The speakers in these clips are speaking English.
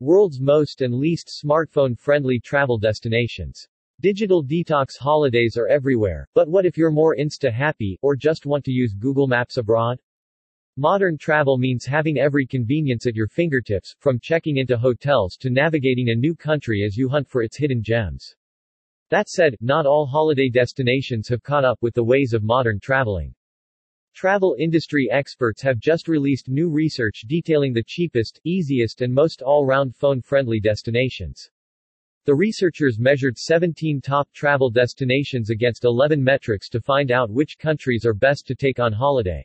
World's most and least smartphone-friendly travel destinations. Digital detox holidays are everywhere, but what if you're more insta-happy, or just want to use Google Maps abroad? Modern travel means having every convenience at your fingertips, from checking into hotels to navigating a new country as you hunt for its hidden gems. That said, not all holiday destinations have caught up with the ways of modern traveling. Travel industry experts have just released new research detailing the cheapest, easiest and most all-round phone-friendly destinations. The researchers measured 17 top travel destinations against 11 metrics to find out which countries are best to take on holiday.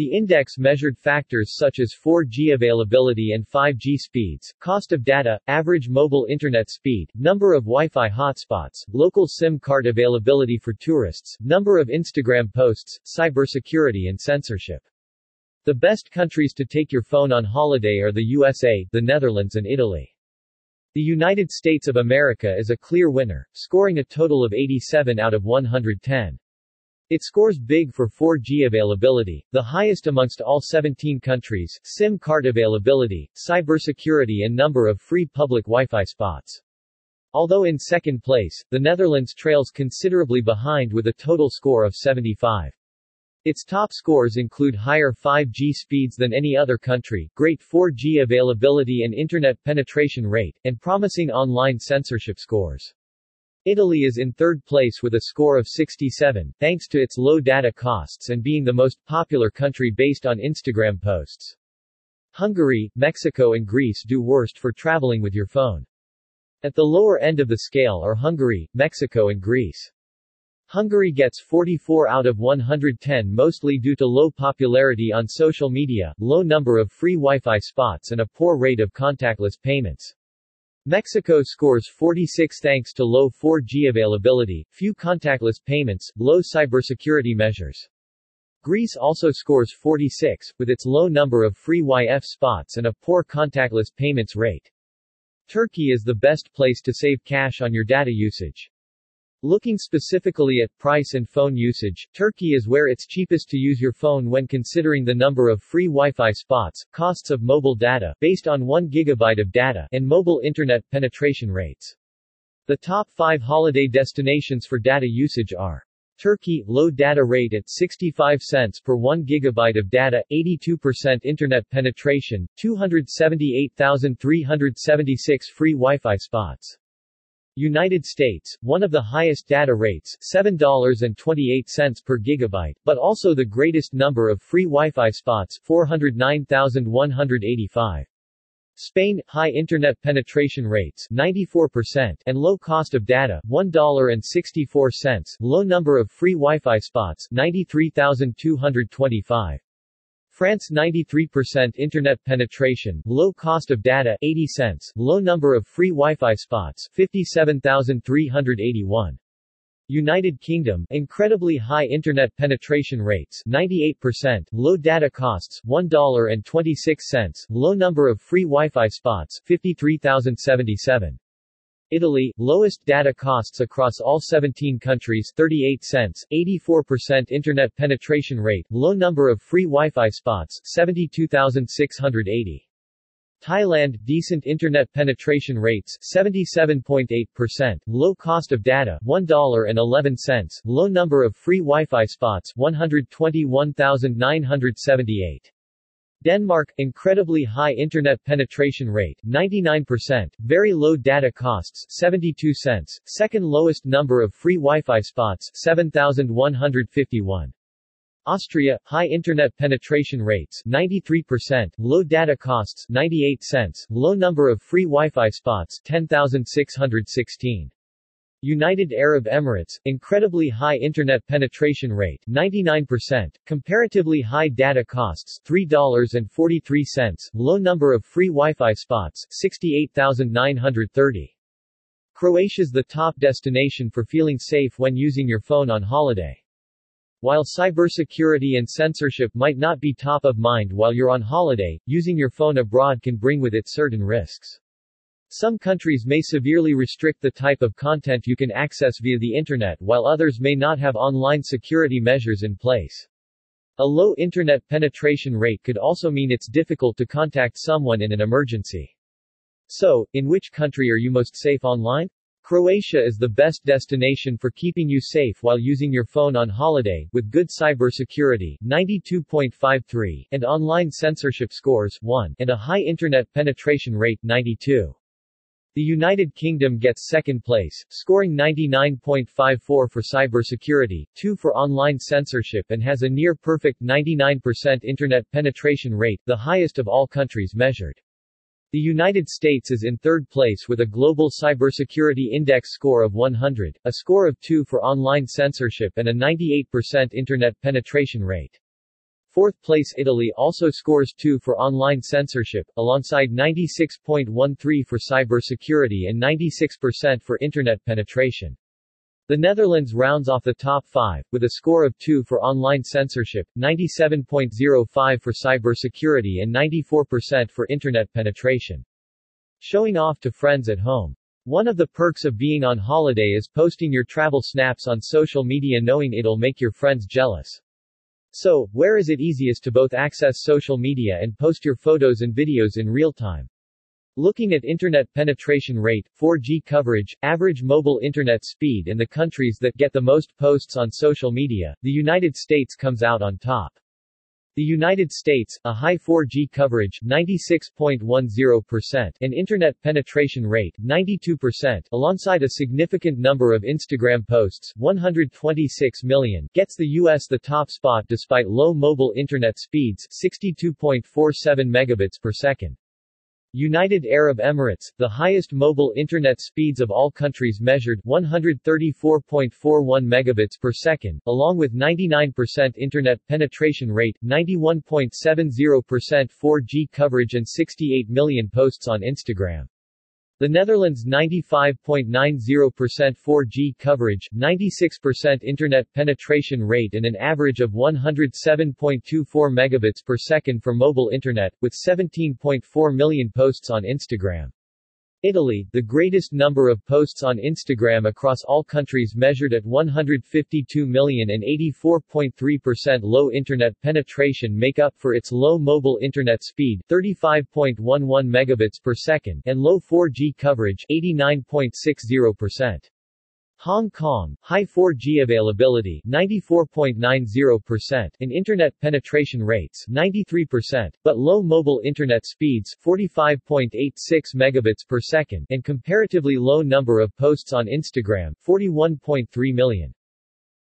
The index measured factors such as 4G availability and 5G speeds, cost of data, average mobile internet speed, number of Wi-Fi hotspots, local SIM card availability for tourists, number of Instagram posts, cybersecurity and censorship. The best countries to take your phone on holiday are the USA, the Netherlands and Italy. The United States of America is a clear winner, scoring a total of 87 out of 110. It scores big for 4G availability, the highest amongst all 17 countries, SIM card availability, cybersecurity and number of free public Wi-Fi spots. Although in second place, the Netherlands trails considerably behind with a total score of 75. Its top scores include higher 5G speeds than any other country, great 4G availability and internet penetration rate, and promising online censorship scores. Italy is in third place with a score of 67, thanks to its low data costs and being the most popular country based on Instagram posts. Hungary, Mexico and Greece do worst for traveling with your phone. At the lower end of the scale are Hungary, Mexico and Greece. Hungary gets 44 out of 110 mostly due to low popularity on social media, low number of free Wi-Fi spots and a poor rate of contactless payments. Mexico scores 46 thanks to low 4G availability, few contactless payments, low cybersecurity measures. Greece also scores 46, with its low number of free Wi-Fi spots and a poor contactless payments rate. Turkey is the best place to save cash on your data usage. Looking specifically at price and phone usage, Turkey is where it's cheapest to use your phone when considering the number of free Wi-Fi spots, costs of mobile data based on 1 GB of data, and mobile internet penetration rates. The top 5 holiday destinations for data usage are Turkey, low data rate at 65 cents per 1 gigabyte of data, 82% internet penetration, 278,376 free Wi-Fi spots. United States, one of the highest data rates $7.28 per gigabyte, but also the greatest number of free Wi-Fi spots 409,185. Spain, high internet penetration rates 94% and low cost of data $1.64, low number of free Wi-Fi spots 93,225. France 93% internet penetration, low cost of data 80 cents, low number of free Wi-Fi spots 57,381. United Kingdom, incredibly high internet penetration rates 98%, low data costs $1.26, low number of free Wi-Fi spots 53,077. Italy, lowest data costs across all 17 countries 38 cents, 84% internet penetration rate, low number of free Wi-Fi spots 72,680. Thailand, decent internet penetration rates 77.8%, low cost of data $1.11, low number of free Wi-Fi spots 121,978. Denmark, incredibly high internet penetration rate, 99%, very low data costs, 72 cents, second lowest number of free Wi-Fi spots, 7,151. Austria, high internet penetration rates, 93%, low data costs, 98 cents, low number of free Wi-Fi spots, 10,616. United Arab Emirates, incredibly high internet penetration rate 99%, comparatively high data costs $3.43, low number of free Wi-Fi spots 68,930. Croatia's the top destination for feeling safe when using your phone on holiday. While cybersecurity and censorship might not be top of mind while you're on holiday, using your phone abroad can bring with it certain risks. Some countries may severely restrict the type of content you can access via the Internet while others may not have online security measures in place. A low Internet penetration rate could also mean it's difficult to contact someone in an emergency. So, in which country are you most safe online? Croatia is the best destination for keeping you safe while using your phone on holiday, with good cybersecurity 92.53 and online censorship scores 1 and a high internet penetration rate 92. The United Kingdom gets second place, scoring 99.54 for cybersecurity, 2 for online censorship and has a near-perfect 99% internet penetration rate, the highest of all countries measured. The United States is in third place with a global cybersecurity index score of 100, a score of 2 for online censorship and a 98% internet penetration rate. Fourth place Italy also scores 2 for online censorship, alongside 96.13 for cybersecurity and 96% for internet penetration. The Netherlands rounds off the top five, with a score of 2 for online censorship, 97.05 for cybersecurity and 94% for internet penetration. Showing off to friends at home. One of the perks of being on holiday is posting your travel snaps on social media knowing it'll make your friends jealous. So, where is it easiest to both access social media and post your photos and videos in real time? Looking at internet penetration rate, 4G coverage, average mobile internet speed and the countries that get the most posts on social media, the United States comes out on top. The United States, a high 4G coverage 96.10% and internet penetration rate 92% alongside a significant number of Instagram posts 126 million gets the US the top spot despite low mobile internet speeds 62.47 megabits per second. United Arab Emirates, the highest mobile internet speeds of all countries measured 134.41 megabits per second, along with 99% internet penetration rate, 91.70% 4G coverage and 68 million posts on Instagram. The Netherlands 95.90% 4G coverage, 96% internet penetration rate and an average of 107.24 megabits per second for mobile internet, with 17.4 million posts on Instagram. Italy, the greatest number of posts on Instagram across all countries measured at 152 million and 84.3% low internet penetration make up for its low mobile internet speed 35.11 megabits per second and low 4G coverage 89.60%. Hong Kong, high 4G availability 94.90% and internet penetration rates 93%, but low mobile internet speeds 45.86 megabits per second and comparatively low number of posts on Instagram 41.3 million.